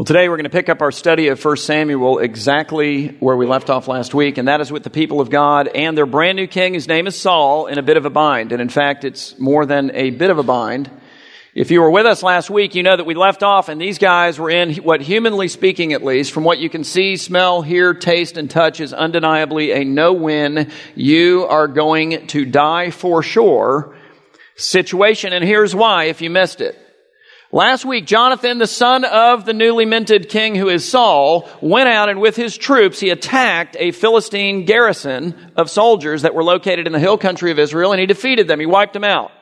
Well, today we're going to pick up our study of 1 Samuel exactly where we left off last week, and that is with the people of God and their brand new king. His name is Saul, in a bit of a bind. And in fact, it's more than a bit of a bind. If you were with us last week, you know that we left off, and these guys were in what, humanly speaking at least, from what you can see, smell, hear, taste, and touch, is undeniably a no win. You are going to die for sure situation. And here's why, if you missed it. Last week, Jonathan, the son of the newly minted king who is Saul, went out and with his troops, he attacked a Philistine garrison of soldiers that were located in the hill country of Israel and he defeated them. He wiped them out.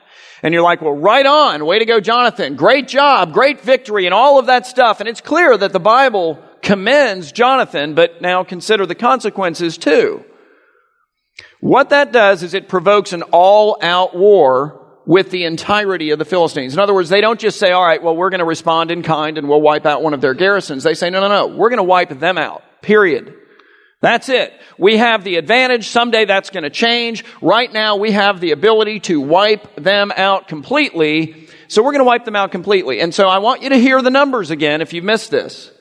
And you're like, well, right on. Way to go, Jonathan. Great job. Great victory and all of that stuff. And it's clear that the Bible commends Jonathan, but now consider the consequences too. What that does is it provokes an all out war with the entirety of the Philistines. In other words, they don't just say, all right, well, we're going to respond in kind and we'll wipe out one of their garrisons. They say, no, no, no, we're going to wipe them out. Period. That's it. We have the advantage. Someday that's going to change. Right now we have the ability to wipe them out completely. So we're going to wipe them out completely. And so I want you to hear the numbers again if you've missed this.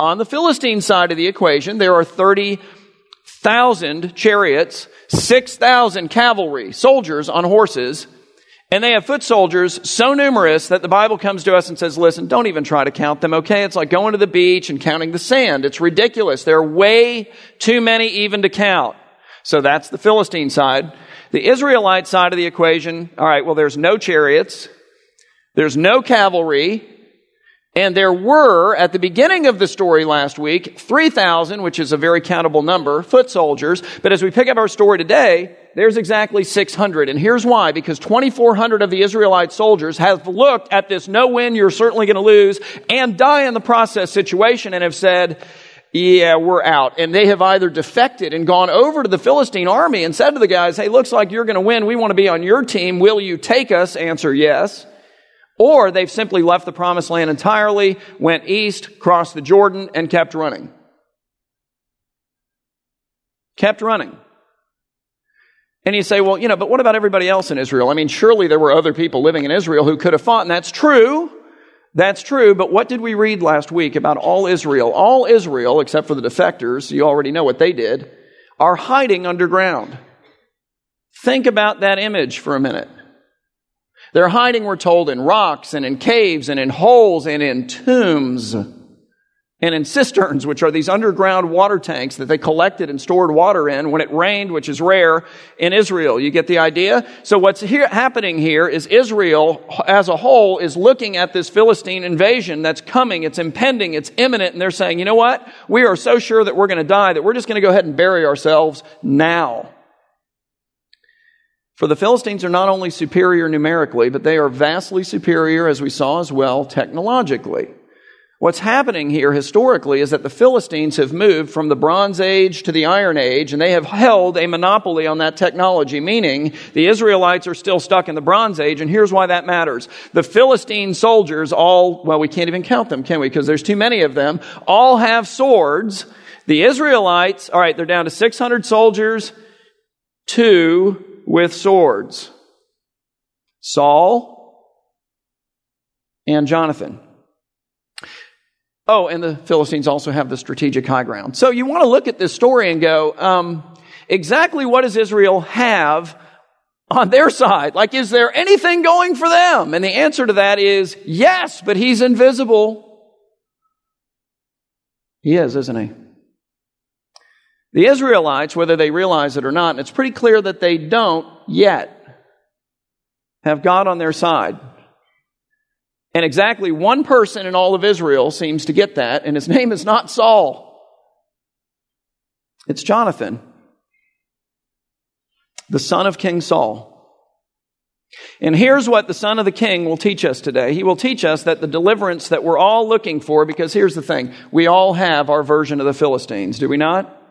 On the Philistine side of the equation, there are 30,000 chariots, 6,000 cavalry, soldiers on horses, and they have foot soldiers so numerous that the Bible comes to us and says, listen, don't even try to count them, okay? It's like going to the beach and counting the sand. It's ridiculous. There are way too many even to count. So that's the Philistine side. The Israelite side of the equation, all right, well, there's no chariots. There's no cavalry. And there were, at the beginning of the story last week, 3,000, which is a very countable number, foot soldiers. But as we pick up our story today, there's exactly 600. And here's why. Because 2,400 of the Israelite soldiers have looked at this no win, you're certainly going to lose, and die in the process situation and have said, yeah, we're out. And they have either defected and gone over to the Philistine army and said to the guys, hey, looks like you're going to win. We want to be on your team. Will you take us? Answer yes. Or they've simply left the promised land entirely, went east, crossed the Jordan, and kept running. Kept running. And you say, well, you know, but what about everybody else in Israel? I mean, surely there were other people living in Israel who could have fought, and that's true. That's true, but what did we read last week about all Israel? All Israel, except for the defectors, you already know what they did, are hiding underground. Think about that image for a minute. They're hiding, we're told, in rocks and in caves and in holes and in tombs and in cisterns, which are these underground water tanks that they collected and stored water in when it rained, which is rare in Israel. You get the idea? So what's here, happening here is Israel as a whole is looking at this Philistine invasion that's coming, it's impending, it's imminent, and they're saying, you know what? We are so sure that we're going to die that we're just going to go ahead and bury ourselves now. For the Philistines are not only superior numerically, but they are vastly superior, as we saw as well, technologically. What's happening here historically is that the Philistines have moved from the Bronze Age to the Iron Age, and they have held a monopoly on that technology, meaning the Israelites are still stuck in the Bronze Age, and here's why that matters. The Philistine soldiers all, well, we can't even count them, can we? Because there's too many of them, all have swords. The Israelites, all right, they're down to 600 soldiers, two with swords Saul and Jonathan. Oh, and the Philistines also have the strategic high ground. So you want to look at this story and go, um, exactly what does Israel have on their side? Like, is there anything going for them? And the answer to that is yes, but he's invisible. He is, isn't he? The Israelites, whether they realize it or not, and it's pretty clear that they don't yet, have God on their side. And exactly one person in all of Israel seems to get that, and his name is not Saul. It's Jonathan, the son of King Saul. And here's what the son of the king will teach us today. He will teach us that the deliverance that we're all looking for, because here's the thing we all have our version of the Philistines, do we not?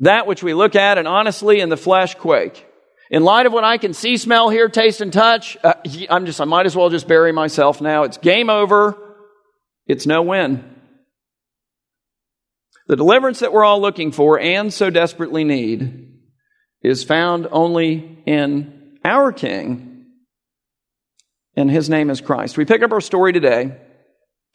That which we look at and honestly in the flesh quake. In light of what I can see, smell, hear, taste, and touch, uh, I'm just, I might as well just bury myself now. It's game over. It's no win. The deliverance that we're all looking for and so desperately need is found only in our King, and his name is Christ. We pick up our story today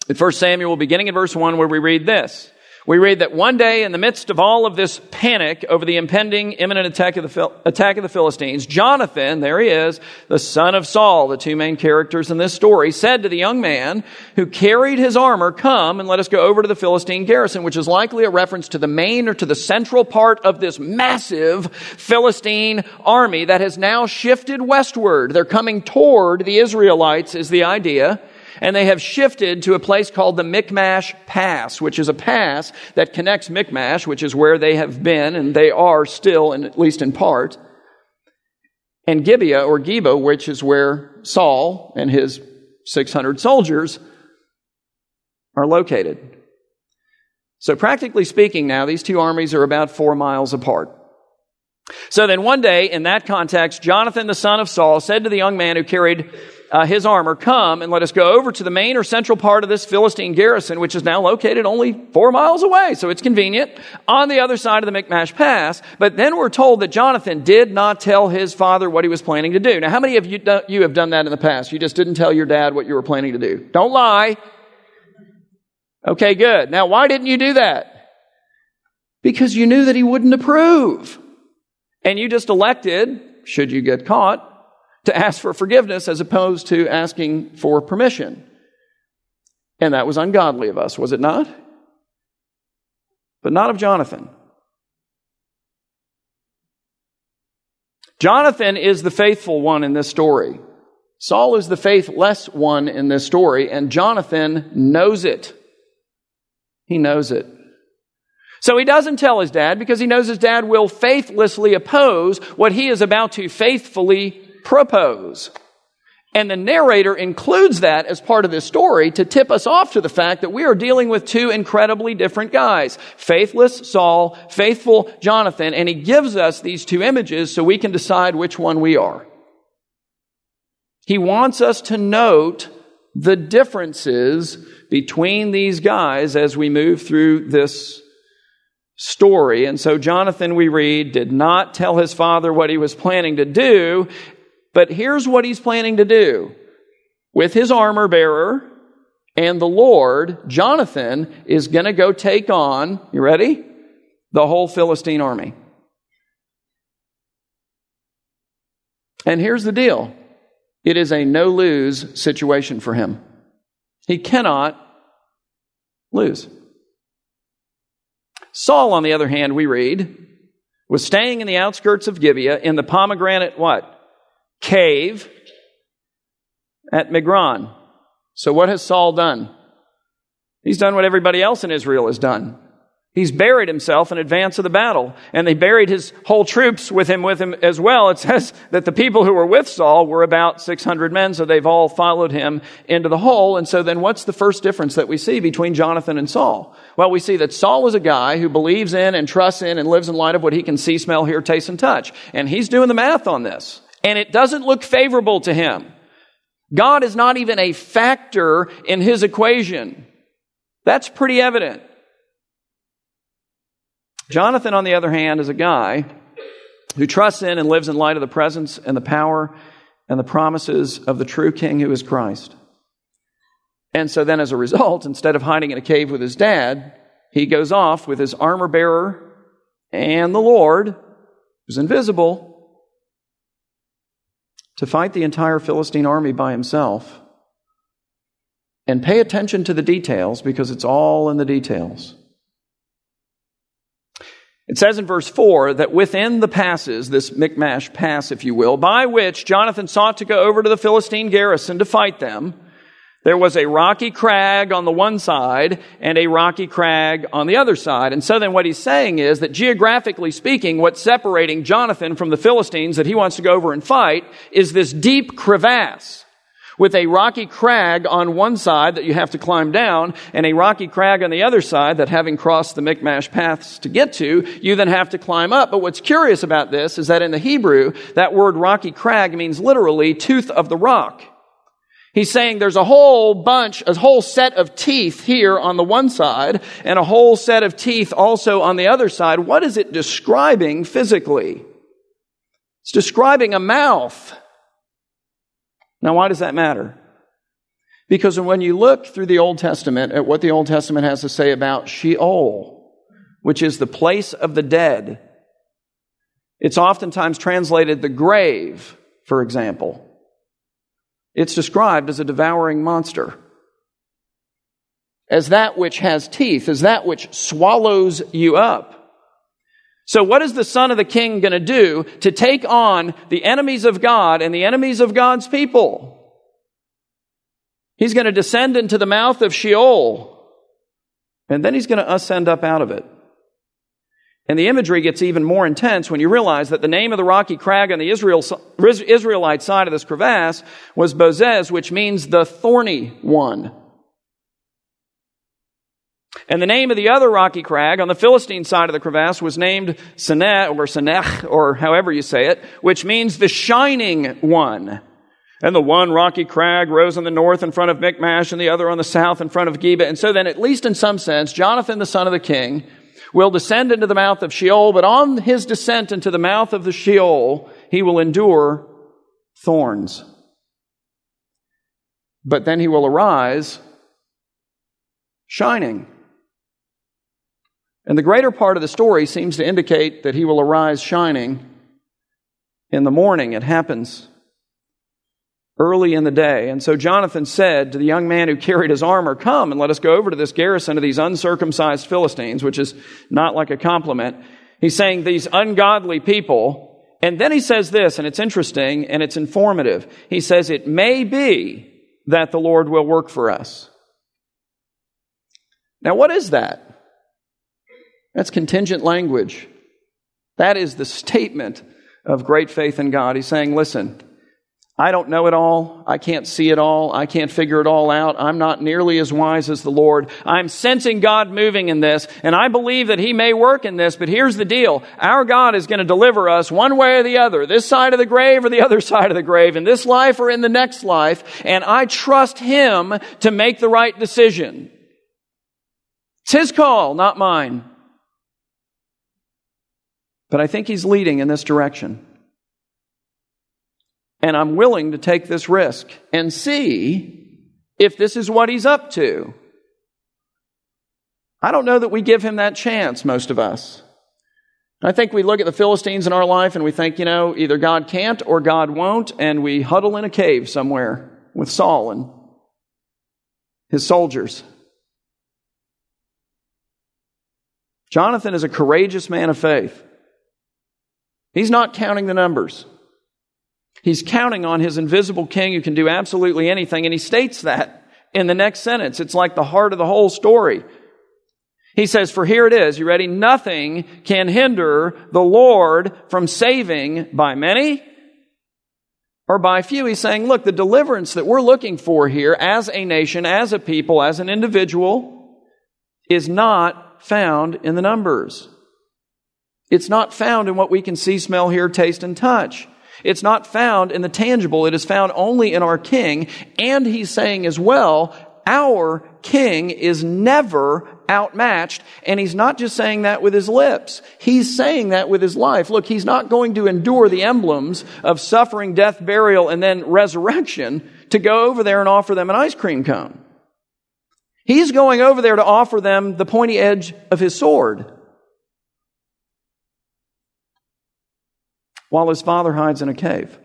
In 1 Samuel, beginning in verse 1, where we read this we read that one day, in the midst of all of this panic over the impending imminent attack of the, attack of the Philistines, Jonathan, there he is, the son of Saul, the two main characters in this story, said to the young man who carried his armor, Come and let us go over to the Philistine garrison, which is likely a reference to the main or to the central part of this massive Philistine army that has now shifted westward. They're coming toward the Israelites, is the idea and they have shifted to a place called the Michmash Pass, which is a pass that connects Michmash, which is where they have been and they are still, in, at least in part, and Gibeah or Geba, which is where Saul and his 600 soldiers are located. So, practically speaking, now these two armies are about four miles apart. So then, one day, in that context, Jonathan, the son of Saul, said to the young man who carried uh, his armor, Come and let us go over to the main or central part of this Philistine garrison, which is now located only four miles away, so it's convenient, on the other side of the Michmash Pass. But then we're told that Jonathan did not tell his father what he was planning to do. Now, how many of you, do, you have done that in the past? You just didn't tell your dad what you were planning to do. Don't lie. Okay, good. Now, why didn't you do that? Because you knew that he wouldn't approve. And you just elected, should you get caught, to ask for forgiveness as opposed to asking for permission. And that was ungodly of us, was it not? But not of Jonathan. Jonathan is the faithful one in this story. Saul is the faithless one in this story, and Jonathan knows it. He knows it. So he doesn't tell his dad because he knows his dad will faithlessly oppose what he is about to faithfully propose. And the narrator includes that as part of this story to tip us off to the fact that we are dealing with two incredibly different guys. Faithless Saul, faithful Jonathan, and he gives us these two images so we can decide which one we are. He wants us to note the differences between these guys as we move through this story. And so Jonathan, we read, did not tell his father what he was planning to do. But here's what he's planning to do. With his armor bearer and the Lord, Jonathan is going to go take on, you ready? The whole Philistine army. And here's the deal it is a no lose situation for him. He cannot lose. Saul, on the other hand, we read, was staying in the outskirts of Gibeah in the pomegranate what? Cave at Migron. So, what has Saul done? He's done what everybody else in Israel has done. He's buried himself in advance of the battle, and they buried his whole troops with him, with him as well. It says that the people who were with Saul were about 600 men, so they've all followed him into the hole. And so then what's the first difference that we see between Jonathan and Saul? Well, we see that Saul is a guy who believes in and trusts in and lives in light of what he can see, smell, hear, taste, and touch. And he's doing the math on this and it doesn't look favorable to him. God is not even a factor in his equation. That's pretty evident. Jonathan, on the other hand, is a guy who trusts in and lives in light of the presence and the power and the promises of the true King who is Christ. And so then, as a result, instead of hiding in a cave with his dad, he goes off with his armor bearer and the Lord, who's invisible, to fight the entire Philistine army by himself. And pay attention to the details because it's all in the details. It says in verse 4 that within the passes, this Michmash pass, if you will, by which Jonathan sought to go over to the Philistine garrison to fight them, there was a rocky crag on the one side and a rocky crag on the other side. And so then what he's saying is that geographically speaking, what's separating Jonathan from the Philistines that he wants to go over and fight is this deep crevasse with a rocky crag on one side that you have to climb down and a rocky crag on the other side that having crossed the Michmash pass to get to, you then have to climb up. But what's curious about this is that in the Hebrew, that word rocky crag means literally tooth of the rock. He's saying there's a whole bunch, a whole set of teeth here on the one side and a whole set of teeth also on the other side. What is it describing physically? It's describing a mouth. Now, why does that matter? Because when you look through the Old Testament at what the Old Testament has to say about Sheol, which is the place of the dead, it's oftentimes translated the grave, for example. It's described as a devouring monster, as that which has teeth, as that which swallows you up. So, what is the Son of the King going to do to take on the enemies of God and the enemies of God's people? He's going to descend into the mouth of Sheol, and then he's going to ascend up out of it. And the imagery gets even more intense when you realize that the name of the rocky crag on the Israel, Israelite side of this crevasse was Bozez, which means the thorny one. And the name of the other rocky crag on the Philistine side of the crevasse was named Seneh or Senech or however you say it, which means the shining one. And the one rocky crag rose on the north in front of Michmash and the other on the south in front of Geba. And so then, at least in some sense, Jonathan, the son of the king, will descend into the mouth of Sheol, but on his descent into the mouth of the Sheol, he will endure thorns. But then he will arise shining. And the greater part of the story seems to indicate that he will arise shining in the morning. It happens early in the day. And so Jonathan said to the young man who carried his armor, Come and let us go over to this garrison of these uncircumcised Philistines, which is not like a compliment. He's saying these ungodly people. And then he says this, and it's interesting and it's informative. He says, It may be that the Lord will work for us. Now, what is that? That's contingent language. That is the statement of great faith in God. He's saying, Listen, I don't know it all. I can't see it all. I can't figure it all out. I'm not nearly as wise as the Lord. I'm sensing God moving in this, and I believe that He may work in this, but here's the deal. Our God is going to deliver us one way or the other, this side of the grave or the other side of the grave, in this life or in the next life, and I trust Him to make the right decision. It's His call, not mine. But I think He's leading in this direction and I'm willing to take this risk and see if this is what he's up to. I don't know that we give him that chance, most of us. I think we look at the Philistines in our life and we think, you know, either God can't or God won't, and we huddle in a cave somewhere with Saul and his soldiers. Jonathan is a courageous man of faith. He's not counting the numbers. He's counting on his invisible king who can do absolutely anything, and he states that in the next sentence. It's like the heart of the whole story. He says, For here it is, you ready? Nothing can hinder the Lord from saving by many or by few. He's saying, Look, the deliverance that we're looking for here as a nation, as a people, as an individual, is not found in the numbers. It's not found in what we can see, smell, hear, taste, and touch. It's not found in the tangible. It is found only in our King. And he's saying as well, our King is never outmatched. And he's not just saying that with his lips. He's saying that with his life. Look, he's not going to endure the emblems of suffering, death, burial, and then resurrection to go over there and offer them an ice cream cone. He's going over there to offer them the pointy edge of his sword. While his father hides in a cave.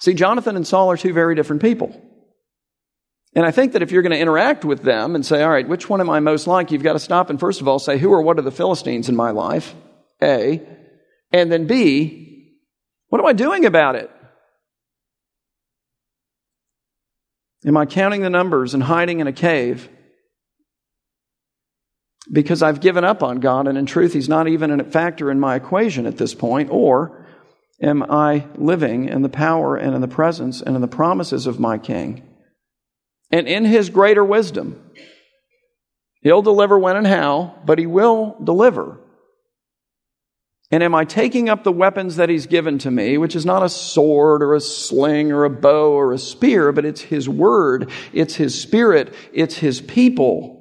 See, Jonathan and Saul are two very different people. And I think that if you're going to interact with them and say, all right, which one am I most like? You've got to stop and first of all say, who or what are the Philistines in my life? A. And then B, what am I doing about it? Am I counting the numbers and hiding in a cave? Because I've given up on God and in truth, He's not even a factor in my equation at this point? Or am I living in the power and in the presence and in the promises of my King? And in His greater wisdom, He'll deliver when and how, but He will deliver. And am I taking up the weapons that He's given to me, which is not a sword or a sling or a bow or a spear, but it's His Word, it's His Spirit, it's His people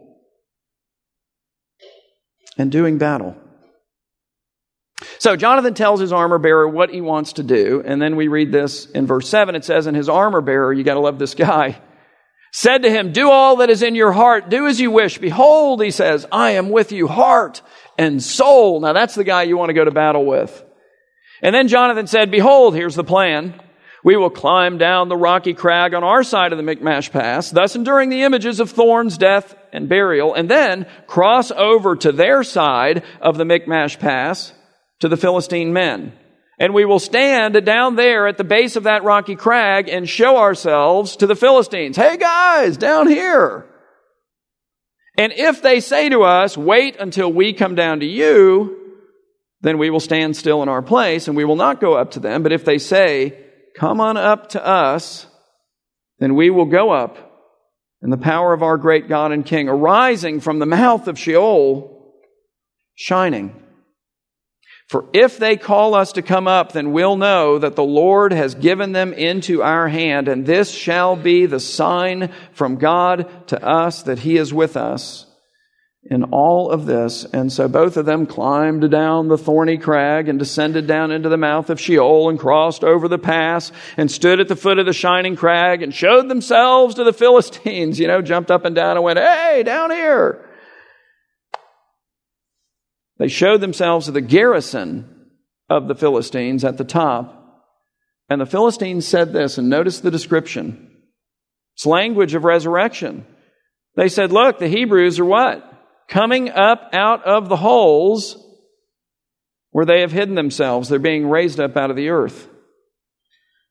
and doing battle. So Jonathan tells his armor bearer what he wants to do. And then we read this in verse 7. It says, And his armor bearer, you got to love this guy, said to him, Do all that is in your heart. Do as you wish. Behold, he says, I am with you, heart and soul. Now that's the guy you want to go to battle with. And then Jonathan said, Behold, here's the plan. We will climb down the rocky crag on our side of the Michmash Pass, thus enduring the images of thorns, death, and burial, and then cross over to their side of the Michmash Pass to the Philistine men. And we will stand down there at the base of that rocky crag and show ourselves to the Philistines. Hey guys, down here. And if they say to us, wait until we come down to you, then we will stand still in our place and we will not go up to them. But if they say, come on up to us, then we will go up in the power of our great God and King, arising from the mouth of Sheol, shining. For if they call us to come up, then we'll know that the Lord has given them into our hand, and this shall be the sign from God to us that He is with us in all of this. And so both of them climbed down the thorny crag and descended down into the mouth of Sheol and crossed over the pass and stood at the foot of the shining crag and showed themselves to the Philistines, you know, jumped up and down and went, Hey, down here. They showed themselves to the garrison of the Philistines at the top. And the Philistines said this, and notice the description. It's language of resurrection. They said, Look, the Hebrews are what? Coming up out of the holes where they have hidden themselves. They're being raised up out of the earth.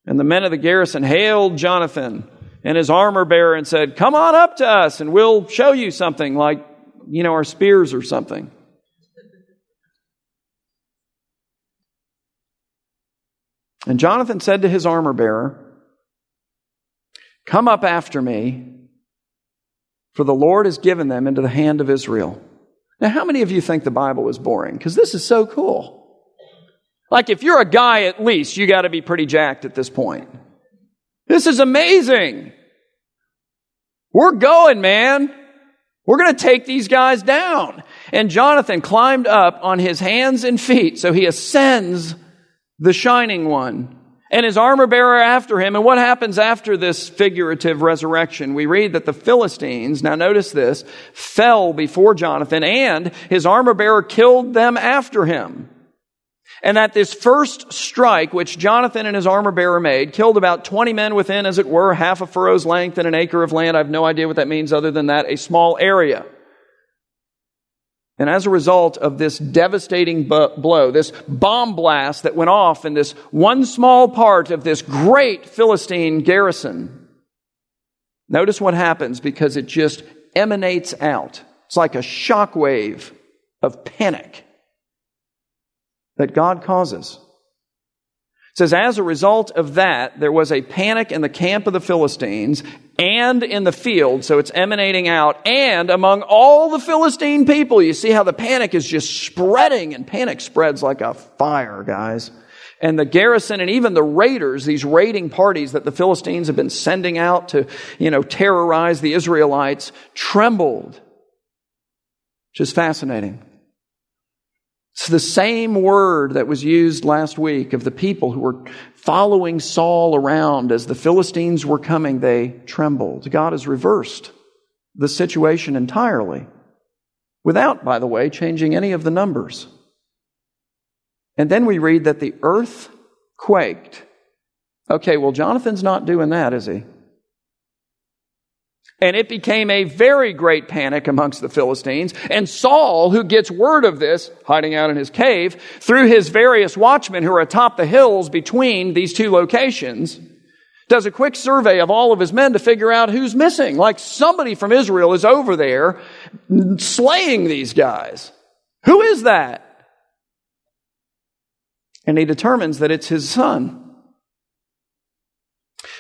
And the men of the garrison hailed Jonathan and his armor bearer and said, Come on up to us and we'll show you something like, you know, our spears or something. And Jonathan said to his armor bearer, Come up after me, for the Lord has given them into the hand of Israel. Now, how many of you think the Bible is boring? Because this is so cool. Like, if you're a guy, at least, you got to be pretty jacked at this point. This is amazing. We're going, man. We're going to take these guys down. And Jonathan climbed up on his hands and feet, so he ascends the shining one, and his armor bearer after him. And what happens after this figurative resurrection? We read that the Philistines, now notice this, fell before Jonathan, and his armor bearer killed them after him. And that this first strike, which Jonathan and his armor bearer made, killed about 20 men within, as it were, half a furrow's length and an acre of land. I have no idea what that means other than that, a small area. And as a result of this devastating blow, this bomb blast that went off in this one small part of this great Philistine garrison, notice what happens because it just emanates out. It's like a shock wave of panic that God causes. It says, as a result of that, there was a panic in the camp of the Philistines and in the field, so it's emanating out, and among all the Philistine people. You see how the panic is just spreading, and panic spreads like a fire, guys. And the garrison and even the raiders, these raiding parties that the Philistines have been sending out to, you know, terrorize the Israelites, trembled. Is fascinating. It's the same word that was used last week of the people who were following Saul around as the Philistines were coming, they trembled. God has reversed the situation entirely without, by the way, changing any of the numbers. And then we read that the earth quaked. Okay, well, Jonathan's not doing that, is he? And it became a very great panic amongst the Philistines. And Saul, who gets word of this, hiding out in his cave, through his various watchmen who are atop the hills between these two locations, does a quick survey of all of his men to figure out who's missing. Like somebody from Israel is over there slaying these guys. Who is that? And he determines that it's his son.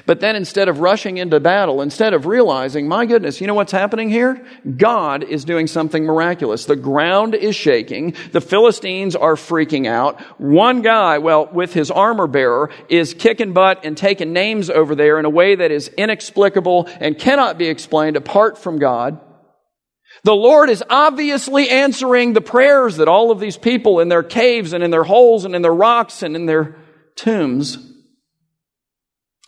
But then instead of rushing into battle, instead of realizing, my goodness, you know what's happening here? God is doing something miraculous. The ground is shaking. The Philistines are freaking out. One guy, well, with his armor bearer, is kicking butt and taking names over there in a way that is inexplicable and cannot be explained apart from God. The Lord is obviously answering the prayers that all of these people in their caves and in their holes and in their rocks and in their tombs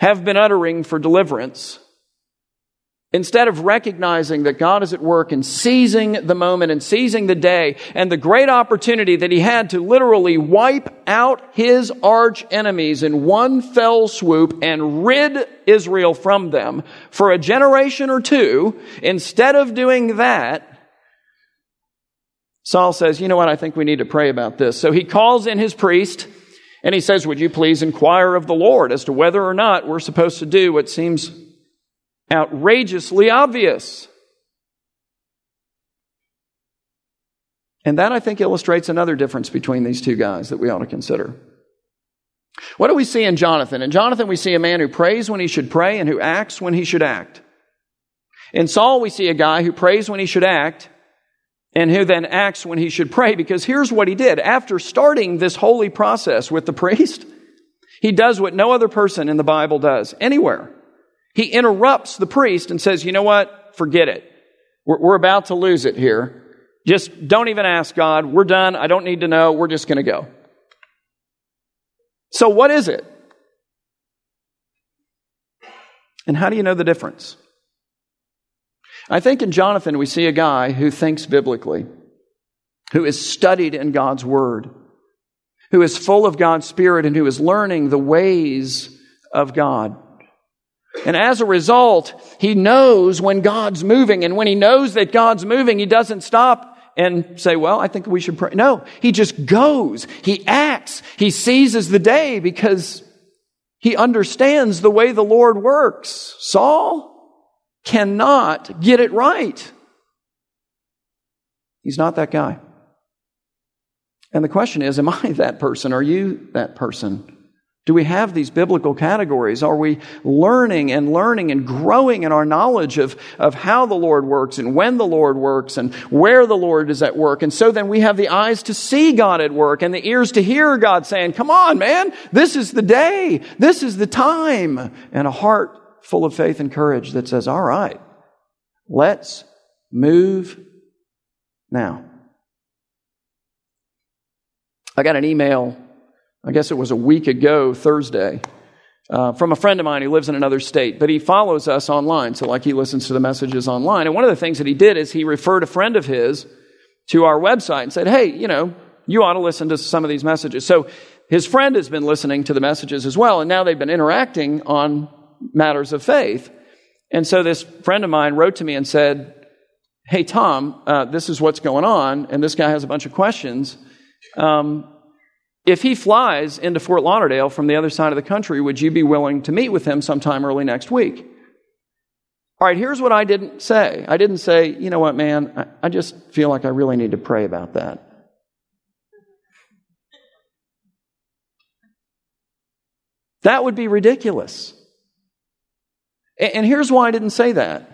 have been uttering for deliverance. Instead of recognizing that God is at work and seizing the moment and seizing the day and the great opportunity that he had to literally wipe out his arch enemies in one fell swoop and rid Israel from them for a generation or two, instead of doing that, Saul says, you know what? I think we need to pray about this. So he calls in his priest and he says, would you please inquire of the Lord as to whether or not we're supposed to do what seems outrageously obvious. And that, I think, illustrates another difference between these two guys that we ought to consider. What do we see in Jonathan? In Jonathan, we see a man who prays when he should pray and who acts when he should act. In Saul, we see a guy who prays when he should act and who then acts when he should pray because here's what he did. After starting this holy process with the priest, he does what no other person in the Bible does anywhere. He interrupts the priest and says, You know what? Forget it. We're, we're about to lose it here. Just don't even ask God. We're done. I don't need to know. We're just going to go. So, what is it? And how do you know the difference? I think in Jonathan we see a guy who thinks biblically, who is studied in God's Word, who is full of God's Spirit, and who is learning the ways of God. And as a result, he knows when God's moving. And when he knows that God's moving, he doesn't stop and say, well, I think we should pray. No, he just goes. He acts. He seizes the day because he understands the way the Lord works. Saul cannot get it right. He's not that guy. And the question is, am I that person? Are you that person? Do we have these biblical categories? Are we learning and learning and growing in our knowledge of, of how the Lord works and when the Lord works and where the Lord is at work? And so then we have the eyes to see God at work and the ears to hear God saying, come on, man, this is the day. This is the time. And a heart full of faith and courage that says, all right, let's move now. I got an email I guess it was a week ago, Thursday, uh, from a friend of mine who lives in another state, but he follows us online. So, like, he listens to the messages online. And one of the things that he did is he referred a friend of his to our website and said, Hey, you know, you ought to listen to some of these messages. So, his friend has been listening to the messages as well, and now they've been interacting on matters of faith. And so, this friend of mine wrote to me and said, Hey, Tom, uh, this is what's going on, and this guy has a bunch of questions. Um, if he flies into Fort Lauderdale from the other side of the country, would you be willing to meet with him sometime early next week? All right, here's what I didn't say. I didn't say, you know what, man, I, I just feel like I really need to pray about that. That would be ridiculous. And here's why I didn't say that.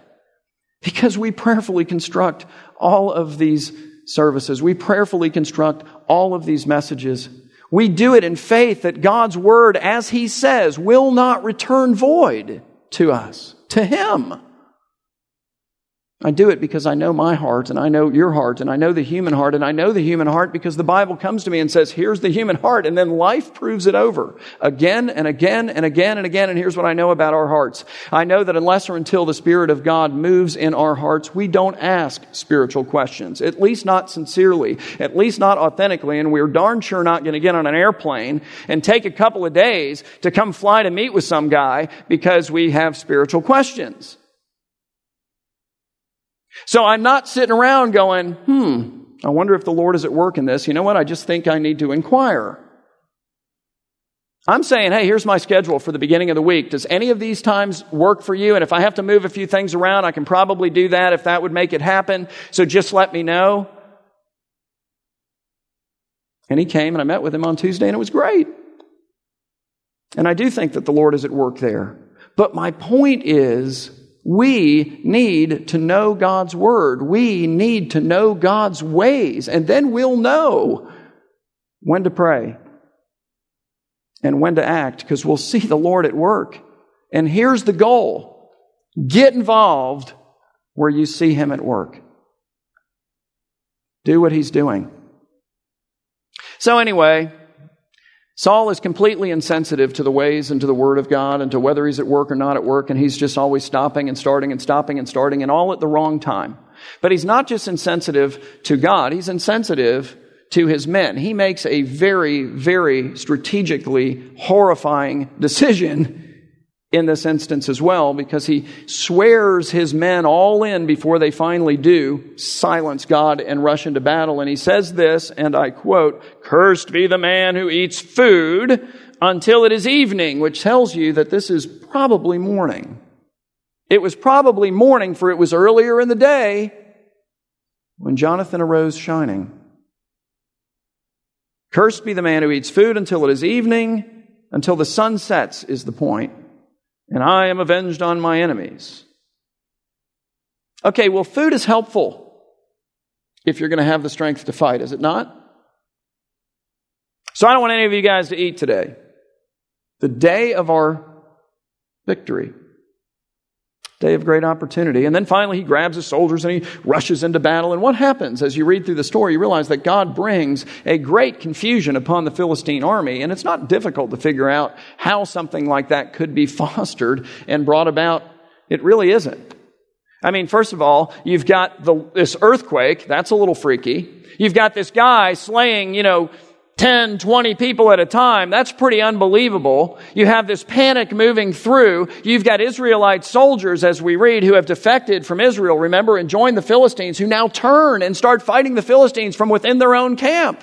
Because we prayerfully construct all of these services. We prayerfully construct all of these messages we do it in faith that God's word, as he says, will not return void to us, to him. I do it because I know my heart and I know your heart and I know the human heart and I know the human heart because the Bible comes to me and says, here's the human heart. And then life proves it over again and again and again and again. And here's what I know about our hearts. I know that unless or until the Spirit of God moves in our hearts, we don't ask spiritual questions, at least not sincerely, at least not authentically. And we're darn sure not going to get on an airplane and take a couple of days to come fly to meet with some guy because we have spiritual questions. So I'm not sitting around going, hmm, I wonder if the Lord is at work in this. You know what? I just think I need to inquire. I'm saying, hey, here's my schedule for the beginning of the week. Does any of these times work for you? And if I have to move a few things around, I can probably do that if that would make it happen. So just let me know. And he came and I met with him on Tuesday and it was great. And I do think that the Lord is at work there. But my point is, we need to know God's Word. We need to know God's ways. And then we'll know when to pray and when to act because we'll see the Lord at work. And here's the goal get involved where you see Him at work. do what he's doing. So, anyway, Saul is completely insensitive to the ways and to the Word of God and to whether he's at work or not at work, and he's just always stopping and starting and stopping and starting and all at the wrong time. But he's not just insensitive to God, he's insensitive to his men. He makes a very, very strategically horrifying decision in this instance as well because he swears his men all in before they finally do silence God and rush into battle. And he says this, and I quote, Cursed be the man who eats food until it is evening, which tells you that this is probably morning. It was probably morning, for it was earlier in the day when Jonathan arose shining. Cursed be the man who eats food until it is evening, until the sun sets, is the point and I am avenged on my enemies. Okay, well, food is helpful if you're going to have the strength to fight, is it not? So I don't want any of you guys to eat today. The day of our victory day of great opportunity. And then finally, he grabs his soldiers and he rushes into battle. And what happens as you read through the story? You realize that God brings a great confusion upon the Philistine army. And it's not difficult to figure out how something like that could be fostered and brought about. It really isn't. I mean, first of all, you've got the, this earthquake. That's a little freaky. You've got this guy slaying, you know, 10, 20 people at a time. That's pretty unbelievable. You have this panic moving through. You've got Israelite soldiers, as we read, who have defected from Israel, remember, and joined the Philistines, who now turn and start fighting the Philistines from within their own camp.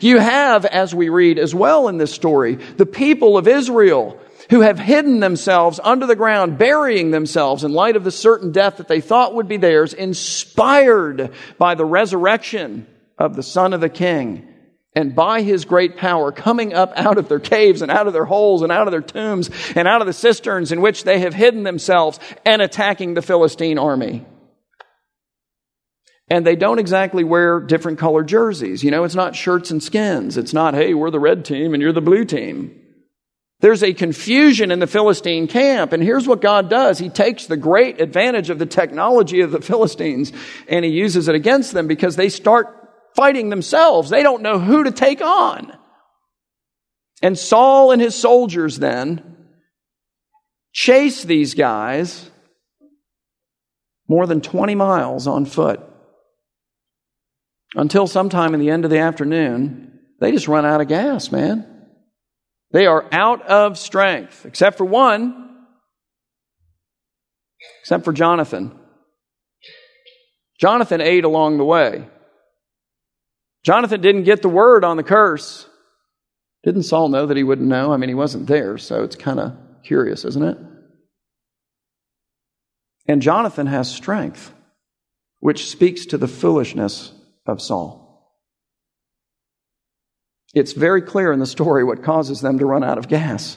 You have, as we read as well in this story, the people of Israel who have hidden themselves under the ground, burying themselves in light of the certain death that they thought would be theirs, inspired by the resurrection of the Son of the King and by his great power coming up out of their caves and out of their holes and out of their tombs and out of the cisterns in which they have hidden themselves and attacking the Philistine army. And they don't exactly wear different colored jerseys. You know, it's not shirts and skins. It's not, hey, we're the red team and you're the blue team. There's a confusion in the Philistine camp. And here's what God does. He takes the great advantage of the technology of the Philistines and he uses it against them because they start fighting themselves. They don't know who to take on. And Saul and his soldiers then chase these guys more than 20 miles on foot until sometime in the end of the afternoon, they just run out of gas, man. They are out of strength, except for one, except for Jonathan. Jonathan ate along the way. Jonathan didn't get the word on the curse. Didn't Saul know that he wouldn't know? I mean, he wasn't there, so it's kind of curious, isn't it? And Jonathan has strength, which speaks to the foolishness of Saul. It's very clear in the story what causes them to run out of gas.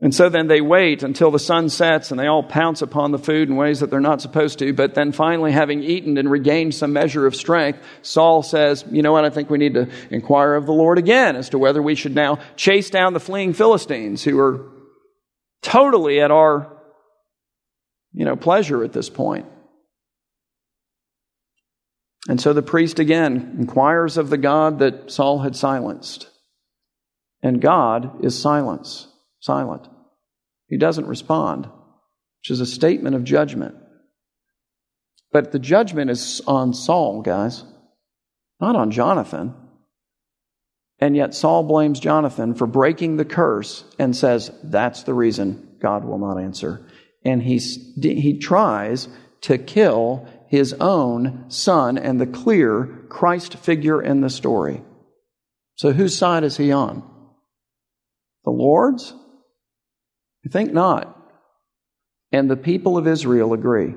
And so then they wait until the sun sets and they all pounce upon the food in ways that they're not supposed to. But then finally, having eaten and regained some measure of strength, Saul says, You know what? I think we need to inquire of the Lord again as to whether we should now chase down the fleeing Philistines who are totally at our, you know, pleasure at this point. And so the priest again inquires of the God that Saul had silenced. And God is silence silent. He doesn't respond, which is a statement of judgment. But the judgment is on Saul, guys, not on Jonathan. And yet Saul blames Jonathan for breaking the curse and says that's the reason God will not answer. And he's, he tries to kill his own son and the clear Christ figure in the story. So whose side is he on? The Lord's I think not. And the people of Israel agree. It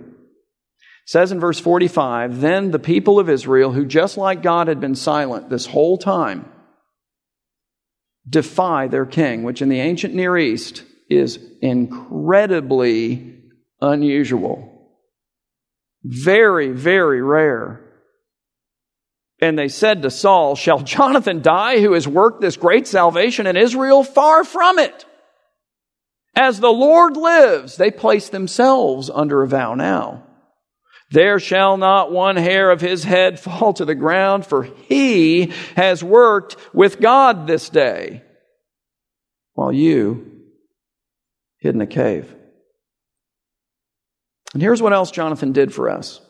says in verse 45 Then the people of Israel, who just like God had been silent this whole time, defy their king, which in the ancient Near East is incredibly unusual. Very, very rare. And they said to Saul, Shall Jonathan die who has worked this great salvation in Israel? Far from it. As the Lord lives, they place themselves under a vow now. There shall not one hair of his head fall to the ground, for he has worked with God this day, while you hid in a cave. And here's what else Jonathan did for us.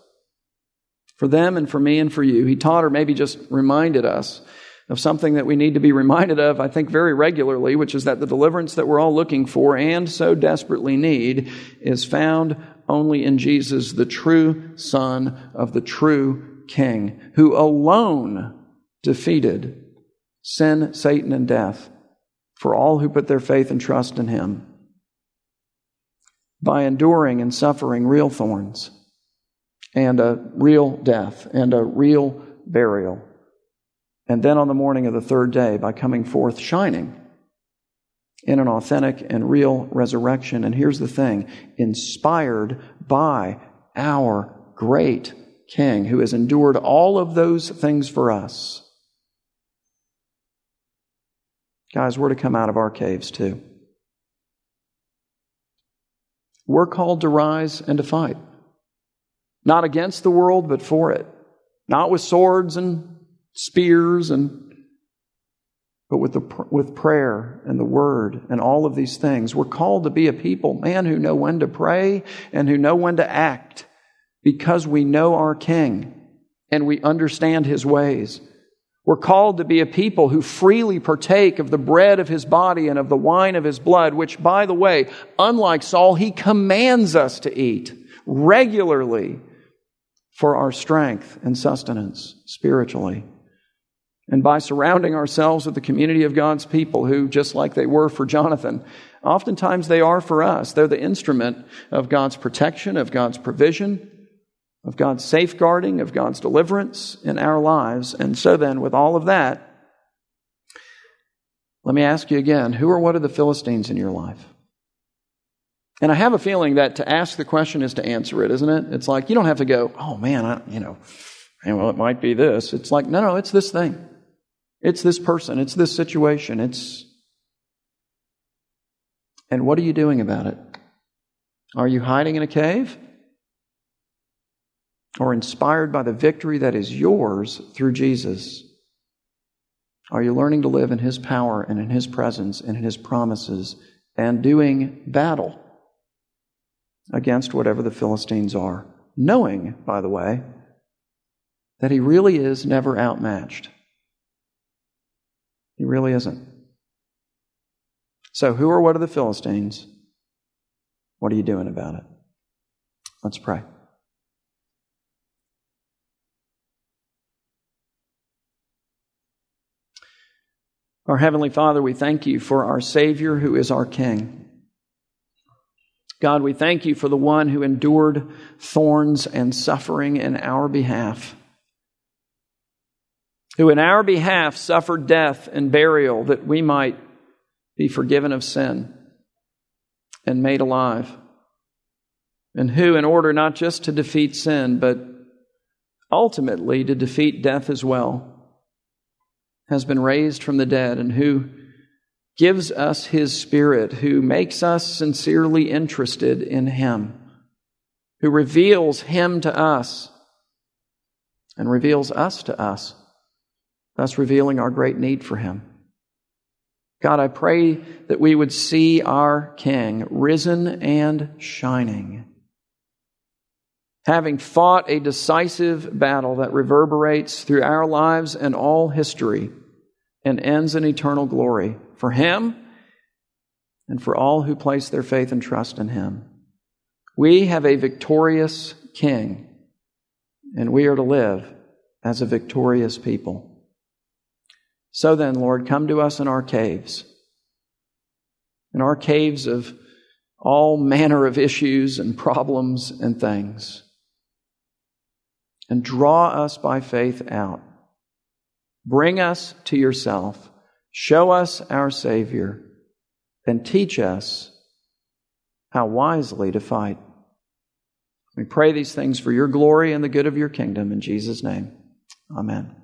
For them and for me and for you. He taught or maybe just reminded us of something that we need to be reminded of, I think, very regularly, which is that the deliverance that we're all looking for and so desperately need is found only in Jesus, the true Son of the true King, who alone defeated sin, Satan, and death for all who put their faith and trust in him by enduring and suffering real thorns and a real death and a real burial. And then on the morning of the third day, by coming forth shining in an authentic and real resurrection. And here's the thing inspired by our great King who has endured all of those things for us. Guys, we're to come out of our caves too. We're called to rise and to fight. Not against the world, but for it. Not with swords and spears and but with the with prayer and the word and all of these things we're called to be a people man who know when to pray and who know when to act because we know our king and we understand his ways we're called to be a people who freely partake of the bread of his body and of the wine of his blood, which, by the way, unlike Saul, he commands us to eat regularly for our strength and sustenance spiritually. And by surrounding ourselves with the community of God's people who, just like they were for Jonathan, oftentimes they are for us. They're the instrument of God's protection, of God's provision, of God's safeguarding, of God's deliverance in our lives. And so then, with all of that, let me ask you again who or what are the Philistines in your life? And I have a feeling that to ask the question is to answer it, isn't it? It's like you don't have to go, oh man, I, you know, well, it might be this. It's like, no, no, it's this thing. It's this person. It's this situation. It's. And what are you doing about it? Are you hiding in a cave? or inspired by the victory that is yours through Jesus? Are you learning to live in His power and in His presence and in His promises and doing battle against whatever the Philistines are? Knowing, by the way, that He really is never outmatched. He really isn't. So, who or what are the Philistines? What are you doing about it? Let's pray. Our Heavenly Father, we thank you for our Savior who is our King. God, we thank you for the one who endured thorns and suffering in our behalf, who in our behalf suffered death and burial that we might be forgiven of sin and made alive, and who, in order not just to defeat sin, but ultimately to defeat death as well, has been raised from the dead and who gives us his spirit, who makes us sincerely interested in him, who reveals him to us and reveals us to us, thus revealing our great need for him. God, I pray that we would see our King risen and shining having fought a decisive battle that reverberates through our lives and all history and ends in eternal glory for Him and for all who place their faith and trust in Him. We have a victorious King, and we are to live as a victorious people. So then, Lord, come to us in our caves, in our caves of all manner of issues and problems and things and draw us by faith out. Bring us to yourself. Show us our Savior and teach us how wisely to fight. We pray these things for your glory and the good of your kingdom in Jesus' name. Amen.